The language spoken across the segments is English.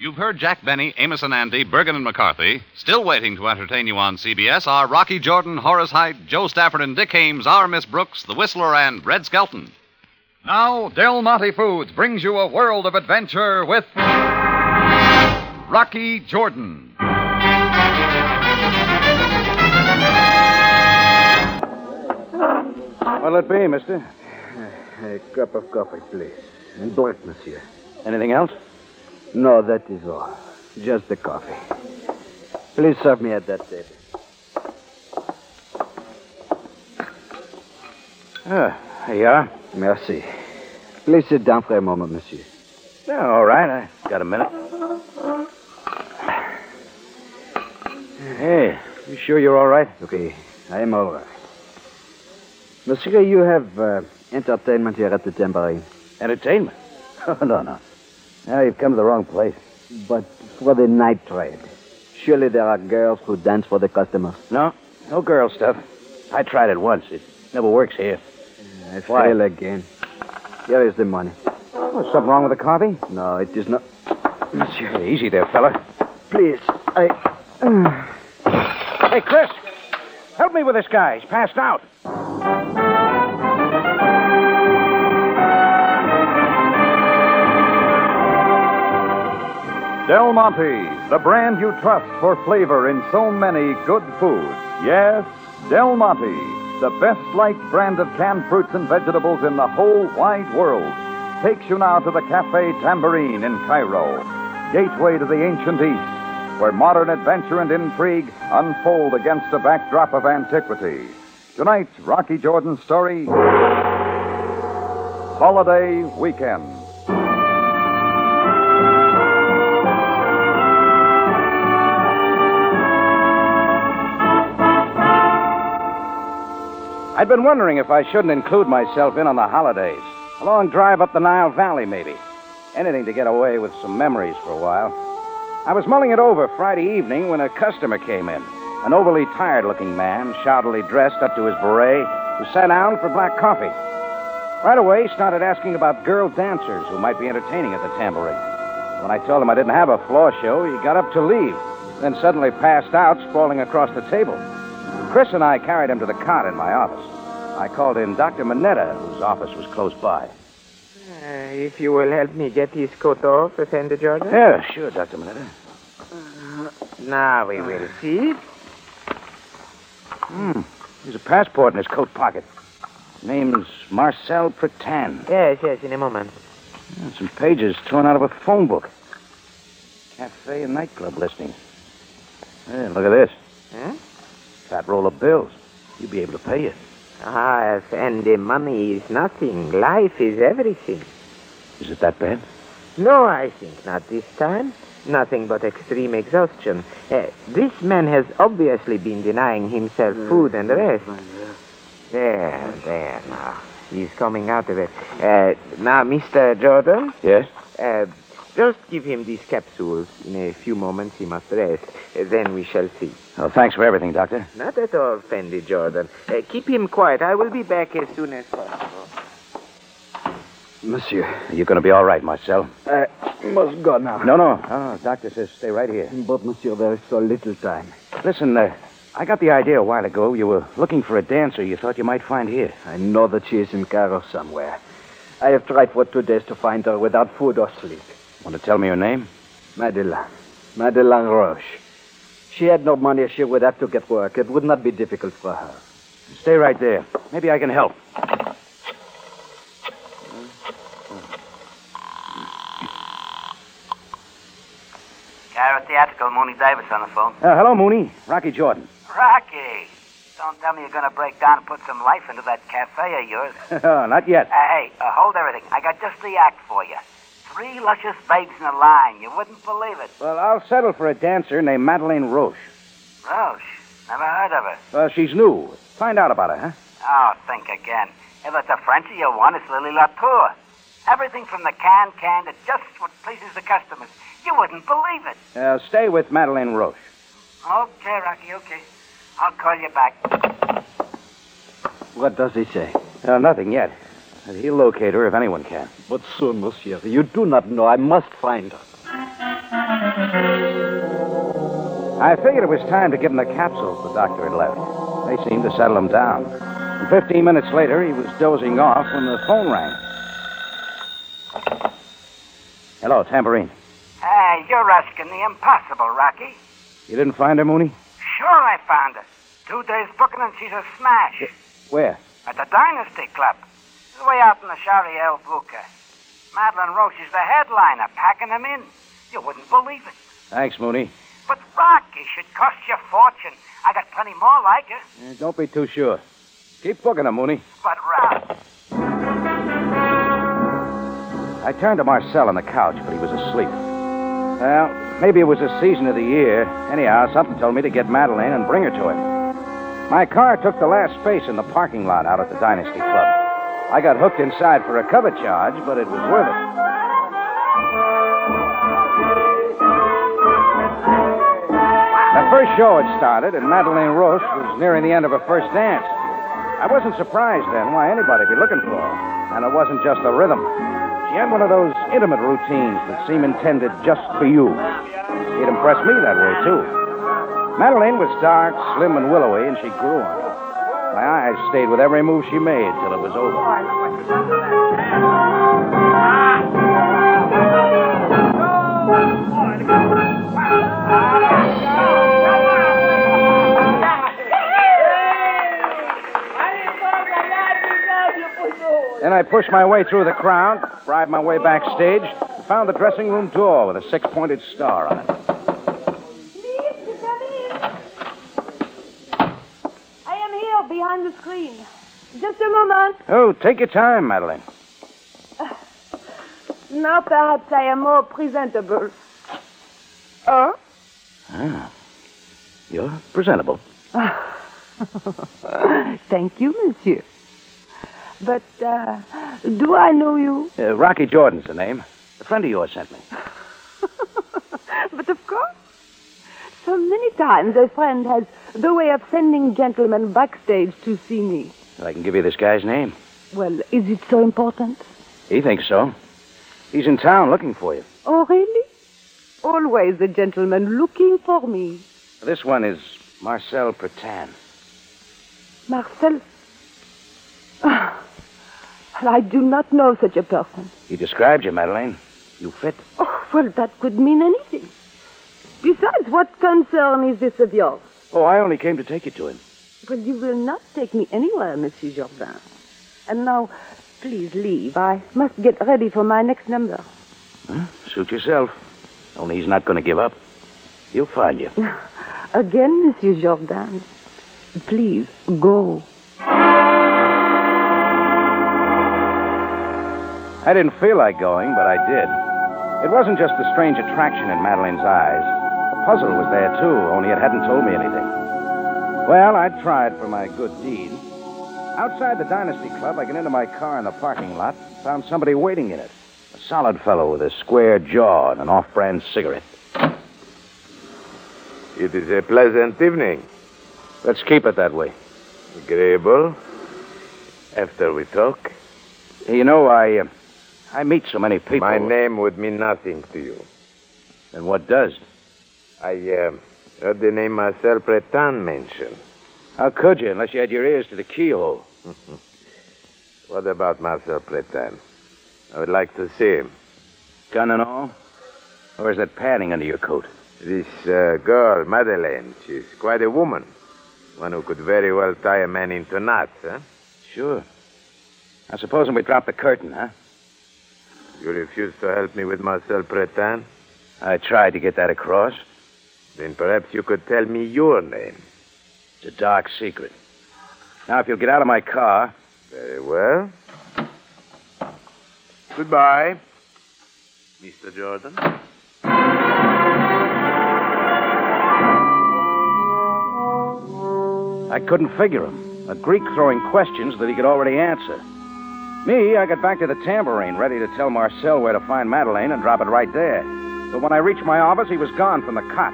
You've heard Jack Benny, Amos and Andy, Bergen and McCarthy. Still waiting to entertain you on CBS are Rocky Jordan, Horace Heidt, Jo Stafford, and Dick Haymes, our Miss Brooks, The Whistler, and Red Skelton. Now, Del Monte Foods brings you a world of adventure with Rocky Jordan. What'll it be, mister? A cup of coffee, please. And black, monsieur. Anything else? No, that is all. Just the coffee. Please serve me at that table. Ah, here you are. Merci. Please sit down for a moment, monsieur. Yeah, all right. I got a minute. Hey, you sure you're all right? Okay, I am all right. Monsieur, you have uh, entertainment here at the Tambourine. Entertainment? Oh, no, no. Now you've come to the wrong place. But for the night trade, surely there are girls who dance for the customers. No, no girl stuff. I tried it once. It never works here. I Why? fail again. Here is the money. Oh, something wrong with the coffee? No, it is not. Monsieur, easy there, fella. Please, I. Hey, Chris, help me with this guy. He's passed out. Del Monte, the brand you trust for flavor in so many good foods. Yes, Del Monte, the best liked brand of canned fruits and vegetables in the whole wide world, takes you now to the Cafe Tambourine in Cairo, gateway to the ancient East, where modern adventure and intrigue unfold against a backdrop of antiquity. Tonight's Rocky Jordan story Holiday Weekend. I'd been wondering if I shouldn't include myself in on the holidays. A long drive up the Nile Valley, maybe. Anything to get away with some memories for a while. I was mulling it over Friday evening when a customer came in. An overly tired looking man, shoddily dressed up to his beret, who sat down for black coffee. Right away, he started asking about girl dancers who might be entertaining at the tambourine. When I told him I didn't have a floor show, he got up to leave, then suddenly passed out, sprawling across the table. Chris and I carried him to the cot in my office. I called in Dr. Minetta, whose office was close by. Uh, if you will help me get his coat off, Effendi Jordan. Yeah, sure, Dr. Minetta. Now we will see. Hmm. There's a passport in his coat pocket. His Name's Marcel Pretan. Yes, yes, in a moment. And some pages torn out of a phone book. Cafe and nightclub listings. Hey, look at this. Huh? Fat roll of bills. You'll be able to pay it. Ah, Effendi, money is nothing. Life is everything. Is it that bad? No, I think not this time. Nothing but extreme exhaustion. Uh, this man has obviously been denying himself food and rest. There, there, now. He's coming out of it. Uh, now, Mr. Jordan, Yes? uh, just give him these capsules. In a few moments, he must rest. Then we shall see. Oh, thanks for everything, Doctor. Not at all, Fendi Jordan. Uh, keep him quiet. I will be back as soon as possible. Monsieur, You're going to be all right, Marcel. I must go now. No, no. No, doctor says stay right here. But, monsieur, there is so little time. Listen, uh, I got the idea a while ago you were looking for a dancer you thought you might find here. I know that she is in Cairo somewhere. I have tried for two days to find her without food or sleep. Want to tell me your name? Madeleine. Madeleine Roche. She had no money. She would have to get work. It would not be difficult for her. Stay right there. Maybe I can help. Cairo Theatrical, Mooney Davis on the phone. Uh, hello, Mooney. Rocky Jordan. Rocky, don't tell me you're going to break down and put some life into that cafe of yours. Oh, Not yet. Uh, hey, uh, hold everything. I got just the act for you. Three luscious babes in a line. You wouldn't believe it. Well, I'll settle for a dancer named Madeleine Roche. Roche, never heard of her. Well, she's new. Find out about her, huh? Oh, think again. If it's a Frenchie you want, it's Lily Latour. Everything from the can can to just what pleases the customers. You wouldn't believe it. Uh, stay with Madeleine Roche. Okay, Rocky, okay. I'll call you back. What does he say? Uh, nothing yet. But He'll locate her if anyone can. But soon, monsieur. You do not know. I must find her. I figured it was time to give him the capsules the doctor had left. They seemed to settle him down. And 15 minutes later, he was dozing off when the phone rang. Hello, Tambourine. Hey, you're asking the impossible, Rocky. You didn't find her, Mooney? Sure, I found her. Two days booking and she's a smash. Where? At the Dynasty Club. Way out in the Shari El Buka. Madeline Roche is the headliner, packing them in. You wouldn't believe it. Thanks, Mooney. But Rocky should cost you a fortune. I got plenty more like her. Eh, don't be too sure. Keep booking them, Mooney. But Rock. I turned to Marcel on the couch, but he was asleep. Well, maybe it was the season of the year. Anyhow, something told me to get Madeline and bring her to him. My car took the last space in the parking lot out at the Dynasty Club. I got hooked inside for a cover charge, but it was worth it. The first show had started, and Madeline Roche was nearing the end of her first dance. I wasn't surprised then why anybody'd be looking for her. And it wasn't just the rhythm. She had one of those intimate routines that seem intended just for you. It impressed me that way, too. Madeline was dark, slim, and willowy, and she grew on. My eyes stayed with every move she made till it was over. Then I pushed my way through the crowd, bribed my way backstage, and found the dressing room door with a six pointed star on it. I am behind the screen. Just a moment. Oh, take your time, Madeline. Now perhaps I am more presentable. Oh? Ah, you're presentable. Thank you, monsieur. But uh, do I know you? Uh, Rocky Jordan's the name. A friend of yours sent me. but of course. So many times a friend has the way of sending gentlemen backstage to see me. I can give you this guy's name. Well, is it so important? He thinks so. He's in town looking for you. Oh, really? Always a gentleman looking for me. This one is Marcel Pertan. Marcel. Ah, I do not know such a person. He described you, Madeleine. You fit. Oh, well, that could mean anything. Besides, what concern is this of yours? Oh, I only came to take you to him. Well, you will not take me anywhere, Monsieur Jourdain. And now, please leave. I must get ready for my next number. Huh? Suit yourself. Only he's not going to give up. He'll find you. Again, Monsieur Jourdain. Please, go. I didn't feel like going, but I did. It wasn't just the strange attraction in Madeline's eyes. Puzzle was there, too, only it hadn't told me anything. Well, I tried for my good deed. Outside the Dynasty Club, I got into my car in the parking lot, found somebody waiting in it. A solid fellow with a square jaw and an off brand cigarette. It is a pleasant evening. Let's keep it that way. Agreeable. After we talk, You know, I, uh, I meet so many people. my name would mean nothing to you. And what does? I uh, heard the name Marcel Pretan mentioned. How could you, unless you had your ears to the keyhole? What about Marcel Pretan? I would like to see him. Gun and all? Or is that padding under your coat? This uh, girl, Madeleine, she's quite a woman. One who could very well tie a man into knots, huh? Sure. Now, supposing we drop the curtain, huh? You refuse to help me with Marcel Pretan? I tried to get that across. Then perhaps you could tell me your name. It's a dark secret. Now, if you'll get out of my car. Very well. Goodbye, Mr. Jordan. I couldn't figure him. A Greek throwing questions that he could already answer. Me, I got back to the tambourine, ready to tell Marcel where to find Madeleine and drop it right there. But when I reached my office, he was gone from the cot.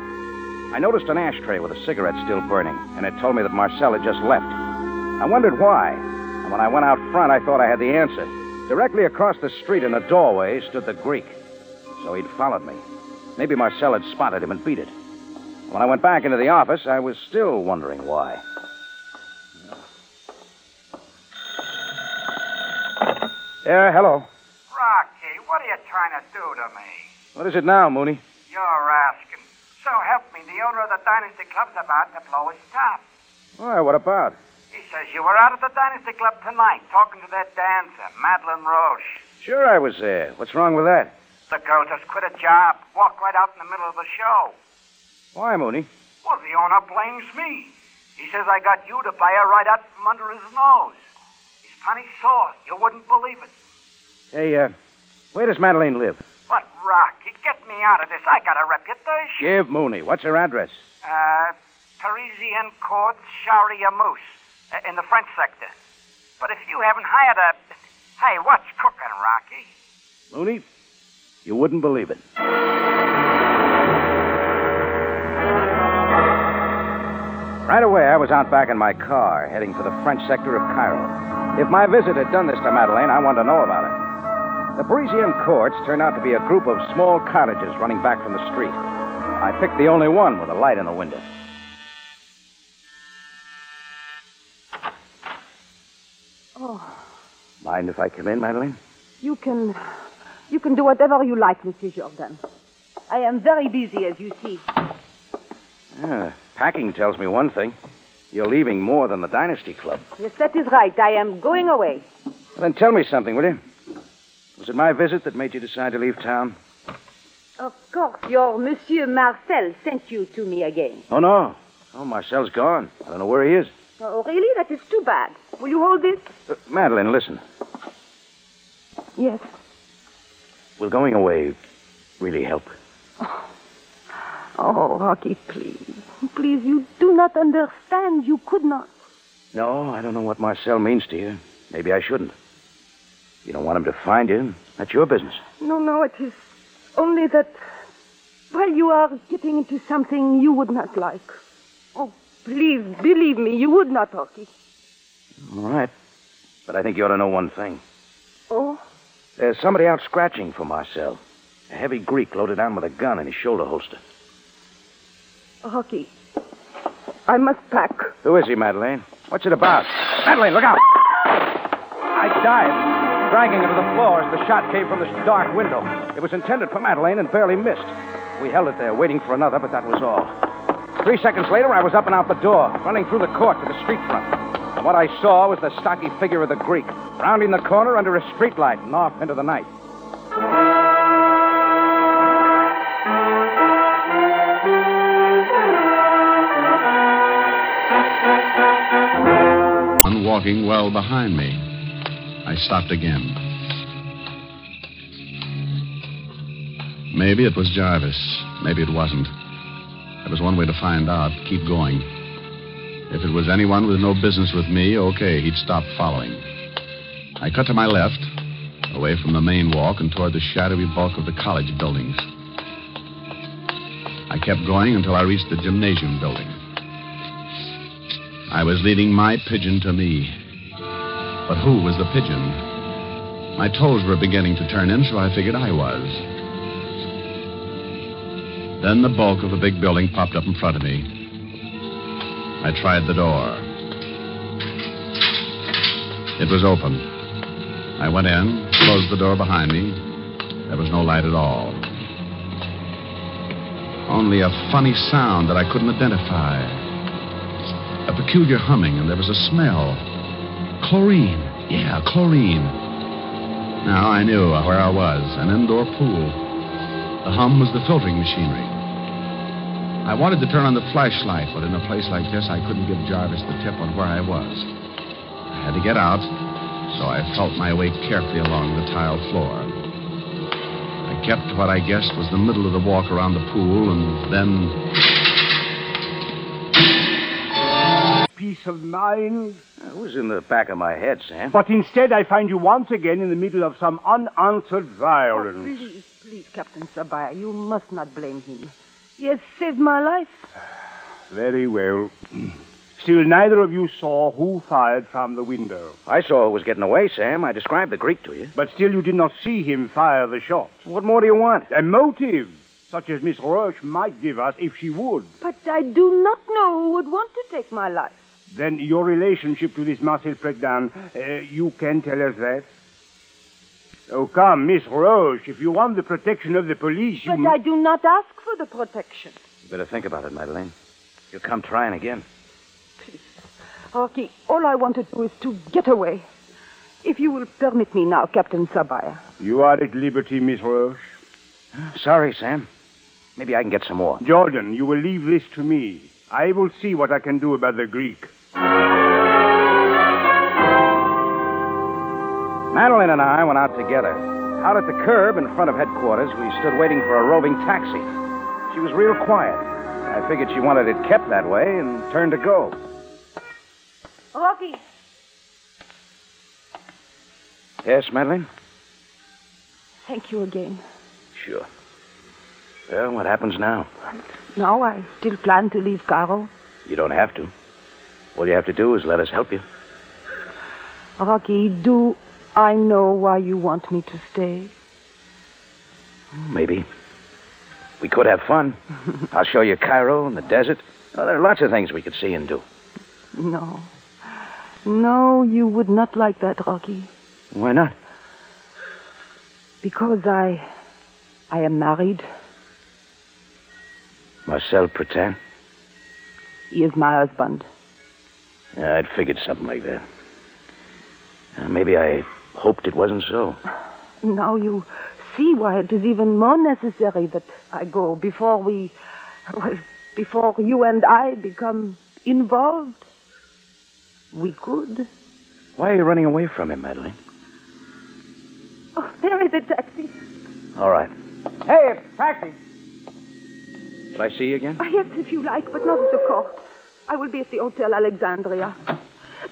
I noticed an ashtray with a cigarette still burning, and it told me that Marcel had just left. I wondered why. And when I went out front, I thought I had the answer. Directly across the street in a doorway stood the Greek. So he'd followed me. Maybe Marcel had spotted him and beat it. When I went back into the office, I was still wondering why. Yeah, hello. Rocky, what are you trying to do to me? What is it now, Mooney? You're asking. So help me, the owner of the Dynasty Club's about to blow his top. Why, what about? He says you were out at the Dynasty Club tonight talking to that dancer, Madeline Roche. Sure, I was there. What's wrong with that? The girl just quit a job, walked right out in the middle of the show. Why, Mooney? Well, the owner blames me. He says I got you to buy her right out from under his nose. He's plenty sore. You wouldn't believe it. Hey, uh, where does Madeline live? But, Rocky, get me out of this. I got a reputation. Give Mooney. What's her address? Uh, Parisian Court, Sharia Moose, uh, in the French sector. But if you haven't hired a. Hey, what's cooking, Rocky? Mooney, you wouldn't believe it. Right away, I was out back in my car, heading for the French sector of Cairo. If my visit had done this to Madeleine, I wanted to know about it. The Parisian courts turned out to be a group of small cottages running back from the street. I picked the only one with a light in the window. Oh, Mind if I come in, Madeline? you can. You can do whatever you like, Monsieur Jordan. I am very busy, as you see. Yeah, packing tells me one thing. You're leaving more than the Dynasty Club. Yes, that is right. I am going away. Well, then tell me something, will you? Was it my visit that made you decide to leave town? Of course, your Monsieur Marcel sent you to me again. Oh, no. Oh, Marcel's gone. I don't know where he is. Oh, really? That is too bad. Will you hold this? Uh, Madeline, listen. Yes. Will going away really help? Oh, Rocky, please. Please, you do not understand. You could not. No, I don't know what Marcel means to you. Maybe I shouldn't. You don't want him to find you. That's your business. No, no, it is only that. Well, you are getting into something you would not like. Oh, please, believe me, you would not, Rocky. All right. But I think you ought to know one thing. Oh? There's somebody out scratching for Marcel. A heavy Greek loaded down with a gun in his shoulder holster. Rocky, I must pack. Who is he, Madeline? What's it about? Madeline, look out! I dived, dragging her to the floor as the shot came from the dark window. It was intended for Madeline and barely missed. We held it there, waiting for another, but that was all. Three seconds later, I was up and out the door, running through the court to the street front. And what I saw was the stocky figure of the Greek, rounding the corner under a streetlight and off into the night. Walking well behind me. I stopped again. Maybe it was Jarvis. Maybe it wasn't. There was one way to find out. Keep going. If it was anyone with no business with me, okay, he'd stop following. I cut to my left, away from the main walk and toward the shadowy bulk of the college buildings. I kept going until I reached the gymnasium building. I was leaving my pigeon to me. But who was the pigeon? My toes were beginning to turn in, so I figured I was. Then the bulk of the big building popped up in front of me. I tried the door. It was open. I went in, closed the door behind me. There was no light at all. Only a funny sound that I couldn't identify. A peculiar humming, and there was a smell. Chlorine. Yeah, chlorine. Now I knew uh, where I was an indoor pool. The hum was the filtering machinery. I wanted to turn on the flashlight, but in a place like this, I couldn't give Jarvis the tip on where I was. I had to get out, so I felt my way carefully along the tile floor. I kept what I guessed was the middle of the walk around the pool, and then Peace of mind. It was in the back of my head, Sam. But instead, I find you once again in the middle of some unanswered violence. Oh, please, please, Captain Sabaya, you must not blame him. He has saved my life. Very well. Still, neither of you saw who fired from the window. I saw who was getting away, Sam. I described the Greek to you. But still, you did not see him fire the shot. What more do you want? A motive. such as Miss Roche might give us if she would. But I do not know who would want to take my life. Then your relationship to this Marcel Pregdan, uh, you can tell us that? Oh, come, Miss Roche, if you want the protection of the police, you... But I do not ask for the protection. You better think about it, Madeleine. You'll come trying again. Please. Rocky, all I want to do is to get away. If you will permit me now, Captain Sabaya. You are at liberty, Miss Roche. Sorry, Sam. Maybe I can get some more. Jordan, you will leave this to me. I will see what I can do about the Greek. Madeline and I went out together. Out at the curb in front of headquarters, we stood waiting for a roving taxi. She was real quiet. I figured she wanted it kept that way and turned to go. Rocky, Yes, Madeline? thank you again. Sure. Well, what happens now? Now I still plan to leave Cairo. You don't have to. All you have to do is let us help you. Rocky, do I know why you want me to stay? Maybe. We could have fun. I'll show you Cairo and the desert. Oh, there are lots of things we could see and do. No. No, you would not like that, Rocky. Why not? Because I. I am married. Marcel Pretend? He is my husband. Yeah, I'd figured something like that. Uh, maybe I hoped it wasn't so. Now you see why it is even more necessary that I go before we. Well, before you and I become involved. We could. Why are you running away from him, Madeline? Oh, there is a taxi. All right. Hey, taxi. Will I see you again? Ah, yes, if you like, but not at the court. I will be at the Hotel Alexandria.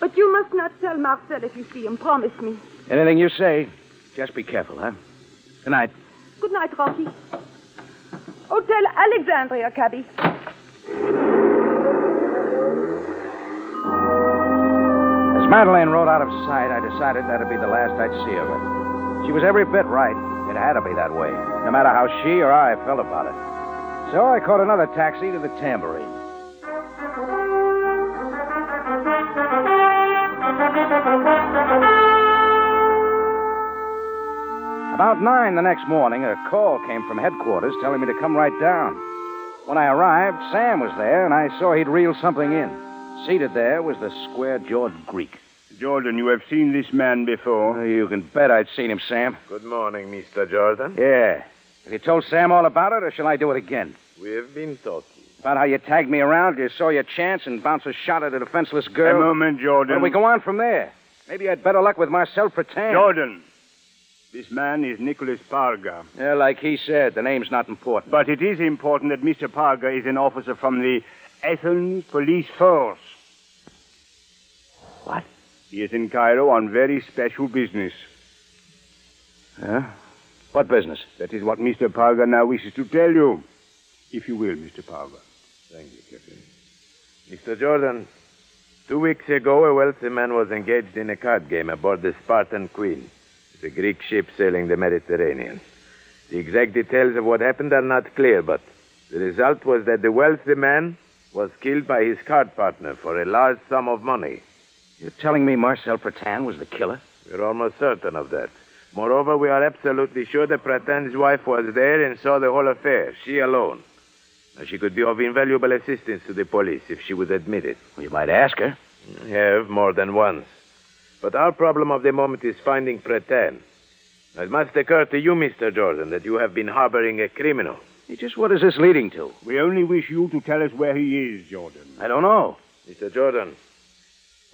But you must not tell Marcel if you see him. Promise me. Anything you say. Just be careful, huh? Good night. Good night, Rocky. Hotel Alexandria, cabby. As Madeleine rode out of sight, I decided that'd be the last I'd see of her. She was every bit right. It had to be that way, no matter how she or I felt about it. So I caught another taxi to the Tambourine. About nine the next morning, a call came from headquarters telling me to come right down. When I arrived, Sam was there, and I saw he'd reeled something in. Seated there was the square jawed Greek. Jordan, you have seen this man before. Oh, you can bet I'd seen him, Sam. Good morning, Mr. Jordan. Yeah. Have you told Sam all about it, or shall I do it again? We have been talking. About how you tagged me around, you saw your chance and bounced a shot at a defenseless girl? A moment, Jordan. Well, we go on from there. Maybe I'd better luck with Marcel Pretend. Jordan, this man is Nicholas Parga. Yeah, like he said, the name's not important. But it is important that Mr. Parga is an officer from the Athens Police Force. What? He is in Cairo on very special business. Huh? What business? That is what Mr. Parga now wishes to tell you. If you will, Mr. Parga. Thank you, Captain. Mr. Jordan, two weeks ago, a wealthy man was engaged in a card game aboard the Spartan Queen, the Greek ship sailing the Mediterranean. The exact details of what happened are not clear, but the result was that the wealthy man was killed by his card partner for a large sum of money. You're telling me Marcel Pretend was the killer? We're almost certain of that. Moreover, we are absolutely sure that Pretend's wife was there and saw the whole affair, she alone. Now, she could be of invaluable assistance to the police if she would admit it. You might ask her. I have more than once. But our problem of the moment is finding Pretend. It must occur to you, Mr. Jordan, that you have been harboring a criminal. Hey, Just what is this leading to? We only wish you to tell us where he is, Jordan. I don't know. Mr. Jordan,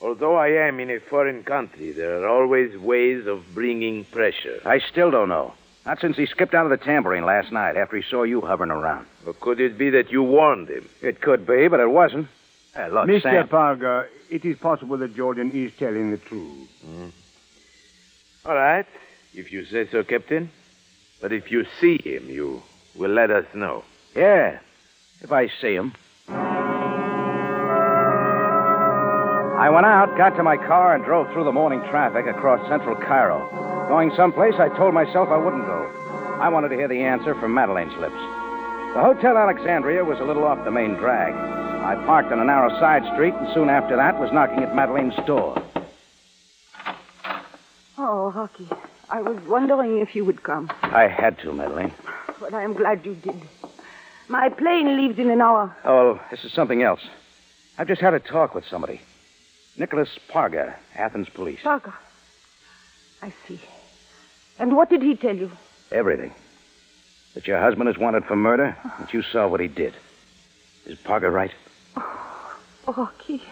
although I am in a foreign country, there are always ways of bringing pressure. I still don't know. Not since he skipped out of the tambourine last night after he saw you hovering around. Or could it be that you warned him? It could be, but it wasn't. Hey, look, Mr. Sam. Parga, it is possible that Jordan is telling the truth. Hmm. All right, if you say so, Captain. But if you see him, you will let us know. Yeah, if I see him. I went out, got to my car, and drove through the morning traffic across central Cairo. Going someplace I told myself I wouldn't go. I wanted to hear the answer from Madeline's lips. The Hotel Alexandria was a little off the main drag. I parked on a narrow side street and soon after that was knocking at Madeleine's door. Oh, Rocky, I was wondering if you would come, I had to, Madeleine. but I am glad you did. My plane leaves in an hour. Oh, well, this is something else. I've just had a talk with somebody. Nicholas Parga, Athens Police. Parga? I see. And what did he tell you? Everything. That your husband is wanted for murder, that you saw what he did. Is Parga right? Oh, Rocky.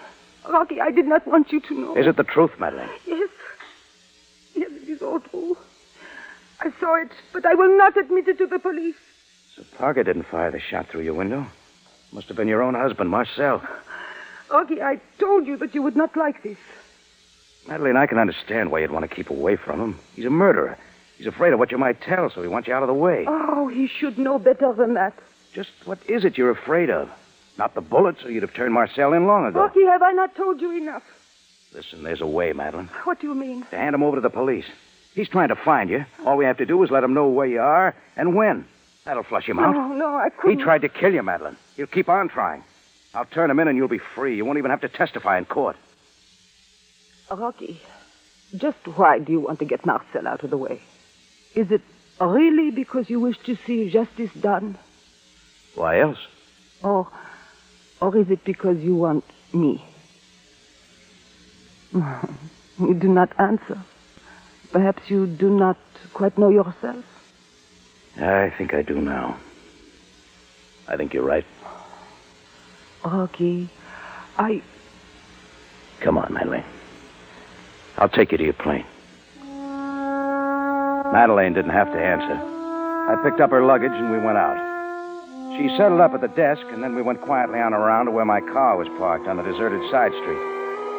Rocky, I did not want you to know. Is it the truth, Madeleine? Yes. Yes, it is all true. I saw it, but I will not admit it to the police. So Parga didn't fire the shot through your window. Must have been your own husband, Marcel. Rocky, I told you that you would not like this. Madeleine, I can understand why you'd want to keep away from him. He's a murderer. He's afraid of what you might tell, so he wants you out of the way. Oh, he should know better than that. Just what is it you're afraid of? Not the bullets, or you'd have turned Marcel in long ago. Rocky, have I not told you enough? Listen, there's a way, Madeline. What do you mean? To hand him over to the police. He's trying to find you. All we have to do is let him know where you are and when. That'll flush him out. No, no, I couldn't. He tried to kill you, Madeline. He'll keep on trying. I'll turn him in and you'll be free. You won't even have to testify in court. Rocky, just why do you want to get Marcel out of the way? Is it really because you wish to see justice done? Why else? Or, or is it because you want me? You do not answer. Perhaps you do not quite know yourself. I think I do now. I think you're right. Rocky, I. Come on, Madeleine. I'll take you to your plane. Madeleine didn't have to answer. I picked up her luggage and we went out. She settled up at the desk, and then we went quietly on around to where my car was parked on the deserted side street.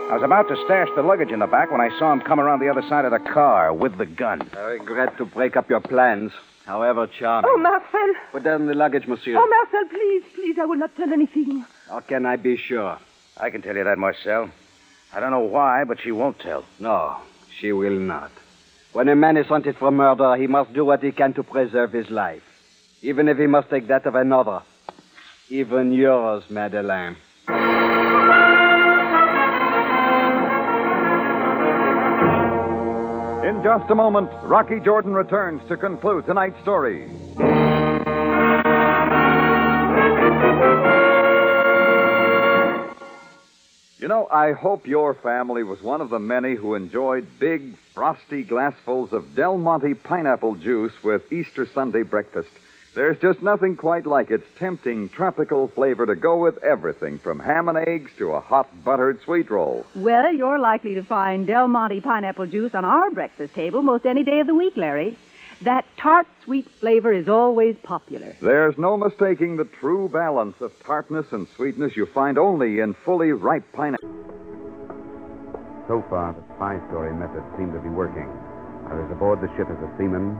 I was about to stash the luggage in the back when I saw him come around the other side of the car with the gun. I regret to break up your plans, however charming. Oh, Marcel! Put down the luggage, monsieur. Oh, Marcel, please, please, I will not tell anything. How can I be sure? I can tell you that, Marcel. I don't know why, but she won't tell. No, she will not. When a man is hunted for murder, he must do what he can to preserve his life, even if he must take that of another. Even yours, Madeleine. In just a moment, Rocky Jordan returns to conclude tonight's story. Know, I hope your family was one of the many who enjoyed big, frosty glassfuls of Del Monte pineapple juice with Easter Sunday breakfast. There's just nothing quite like its tempting tropical flavor to go with everything from ham and eggs to a hot buttered sweet roll. Well, you're likely to find Del Monte pineapple juice on our breakfast table most any day of the week, Larry. That tart, sweet flavor is always popular. There's no mistaking the true balance of tartness and sweetness you find only in fully ripe pineapple. So far, the spy story method seemed to be working. I was aboard the ship as a seaman,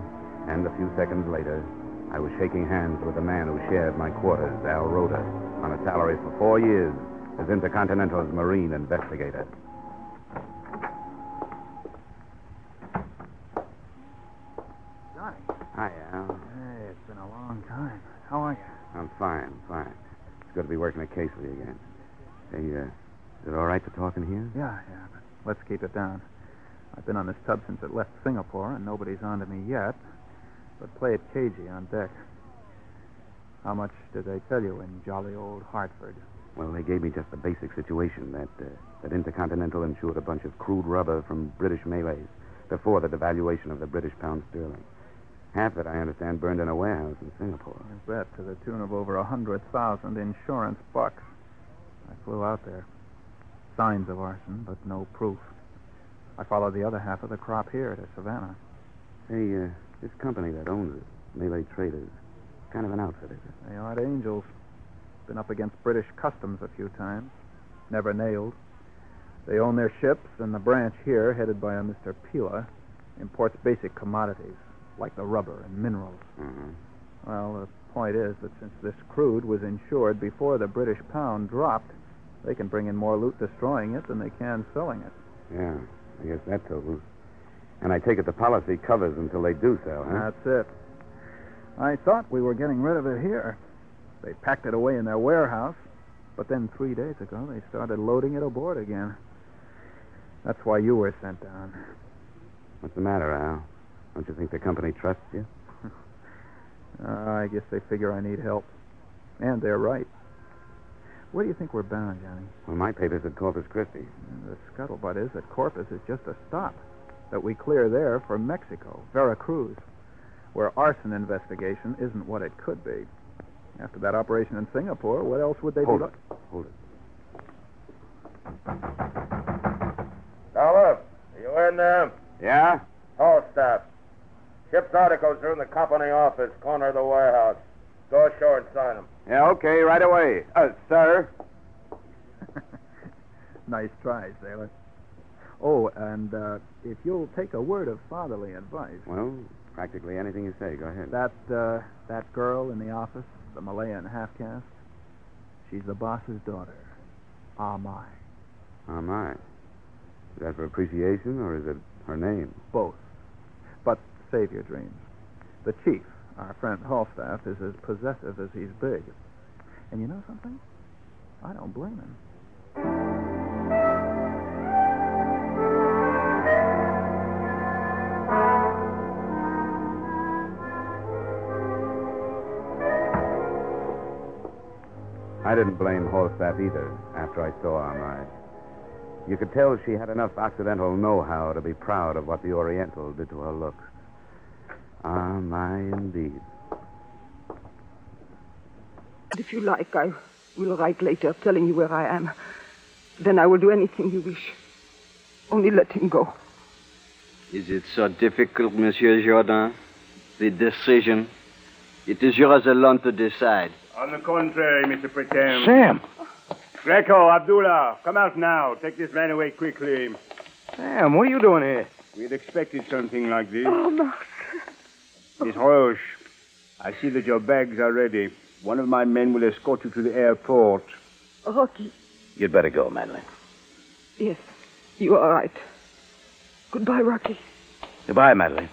and a few seconds later, I was shaking hands with the man who shared my quarters, Al Rhoda, on a salary for four years as Intercontinental's marine investigator. Johnny. Hi, Al. Hey, it's been a long time. How are you? I'm fine, fine. It's good to be working a case with you again. Hey, uh, is it all right to talk in here? Yeah, yeah, but let's keep it down. I've been on this tub since it left Singapore, and nobody's on to me yet. But play it cagey on deck. How much did they tell you in jolly old Hartford? Well, they gave me just the basic situation that uh, that Intercontinental insured a bunch of crude rubber from British Malaya before the devaluation of the British pound sterling. Half it, I understand burned in a warehouse in Singapore. You bet, to the tune of over a hundred thousand insurance bucks. I flew out there. Signs of arson, but no proof. I followed the other half of the crop here to Savannah. Hey, uh, this company that owns it, Malay Traders, kind of an outfit, is it? They aren't angels. Been up against British customs a few times. Never nailed. They own their ships, and the branch here, headed by a Mr. Pila, imports basic commodities, like the rubber and minerals. Mm-hmm. Well, the point is that since this crude was insured before the British pound dropped, they can bring in more loot destroying it than they can selling it. Yeah, I guess that totals. And I take it the policy covers until they do sell, huh? That's it. I thought we were getting rid of it here. They packed it away in their warehouse, but then three days ago they started loading it aboard again. That's why you were sent down. What's the matter, Al? Don't you think the company trusts you? Uh, I guess they figure I need help. And they're right. Where do you think we're bound, Johnny? Well, my paper's said Corpus Christi. The scuttlebutt is that Corpus is just a stop. That we clear there for Mexico, Veracruz, where arson investigation isn't what it could be. After that operation in Singapore, what else would they Hold be? it. Hold it. Now look, are you in there? Yeah? Hall staff. Ship's articles are in the company office, corner of the warehouse. Go ashore and sign them. Yeah, okay, right away. Uh, sir. Nice try, sailor. Oh, and uh, if you'll take a word of fatherly advice. Well, practically anything you say. Go ahead. That uh, that girl in the office, the Malayan half caste, she's the boss's daughter. Ah, my. Oh, my. Is that for appreciation, or is it her name? Both. Save your dreams. The chief, our friend Halstaff, is as possessive as he's big. And you know something? I don't blame him. I didn't blame Holstaff either after I saw Armide. You could tell she had enough Occidental know-how to be proud of what the Oriental did to her looks. Ah, my, indeed. If you like, I will write later telling you where I am. Then I will do anything you wish. Only let him go. Is it so difficult, Monsieur Jordan? The decision? It is yours alone to decide. On the contrary, Mr. Pretend. Sam! Greco, Abdullah, come out now. Take this man away quickly. Sam, what are you doing here? We'd expected something like this. Oh, Max. Miss Roche, I see that your bags are ready. One of my men will escort you to the airport. Rocky. You'd better go, Madeline. Yes, you are right. Goodbye, Rocky. Goodbye, Madeline.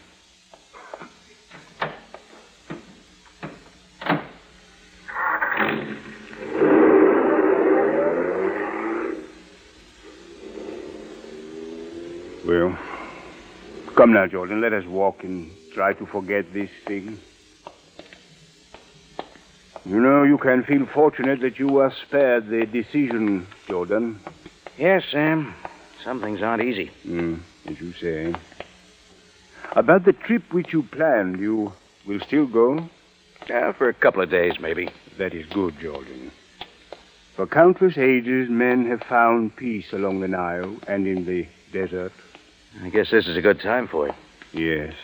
Well, come now, Jordan. Let us walk and try to forget this thing. You know, you can feel fortunate that you were spared the decision, Jordan. Yes, Sam. Some things aren't easy. Mm, as you say. About the trip which you planned, you will still go? Yeah, for a couple of days, maybe. That is good, Jordan. For countless ages, men have found peace along the Nile and in the desert. I guess this is a good time for it. Yes.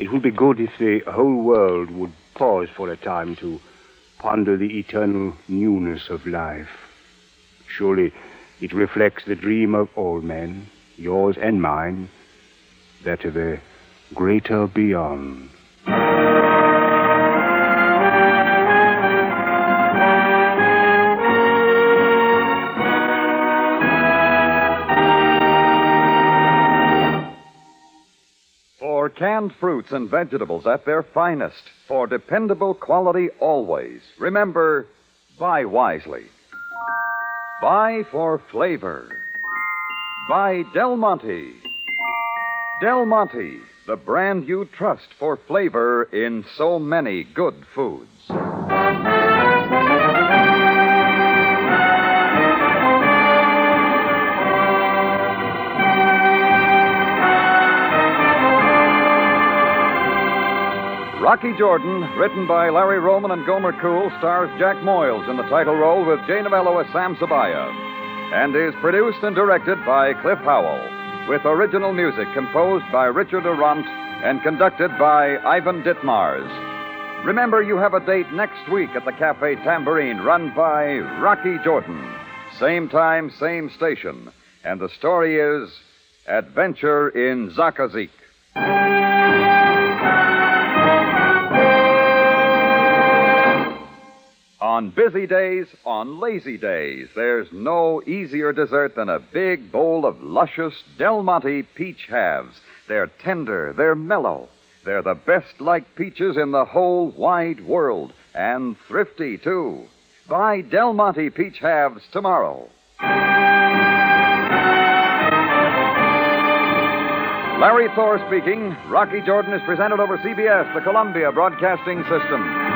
It would be good if the whole world would pause for a time to ponder the eternal newness of life. Surely it reflects the dream of all men, yours and mine, that of a greater beyond. Canned fruits and vegetables at their finest, for dependable quality always, remember, buy wisely. Buy for flavor. Buy Del Monte. Del Monte, the brand you trust for flavor in so many good foods. Rocky Jordan, written by Larry Roman and Gomer Cool, stars Jack Moyles in the title role with Jay Novello as Sam Sabaya, and is produced and directed by Cliff Howell, with original music composed by Richard Aurandt and conducted by Ivan Ditmars. Remember, you have a date next week at the Cafe Tambourine, run by Rocky Jordan. Same time, same station. And the story is Adventure in Zakazek. On busy days, on lazy days, there's no easier dessert than a big bowl of luscious Del Monte peach halves. They're tender, they're mellow, they're the best like peaches in the whole wide world, and thrifty, too. Buy Del Monte peach halves tomorrow. Larry Thor speaking. Rocky Jordan is presented over CBS, the Columbia Broadcasting System.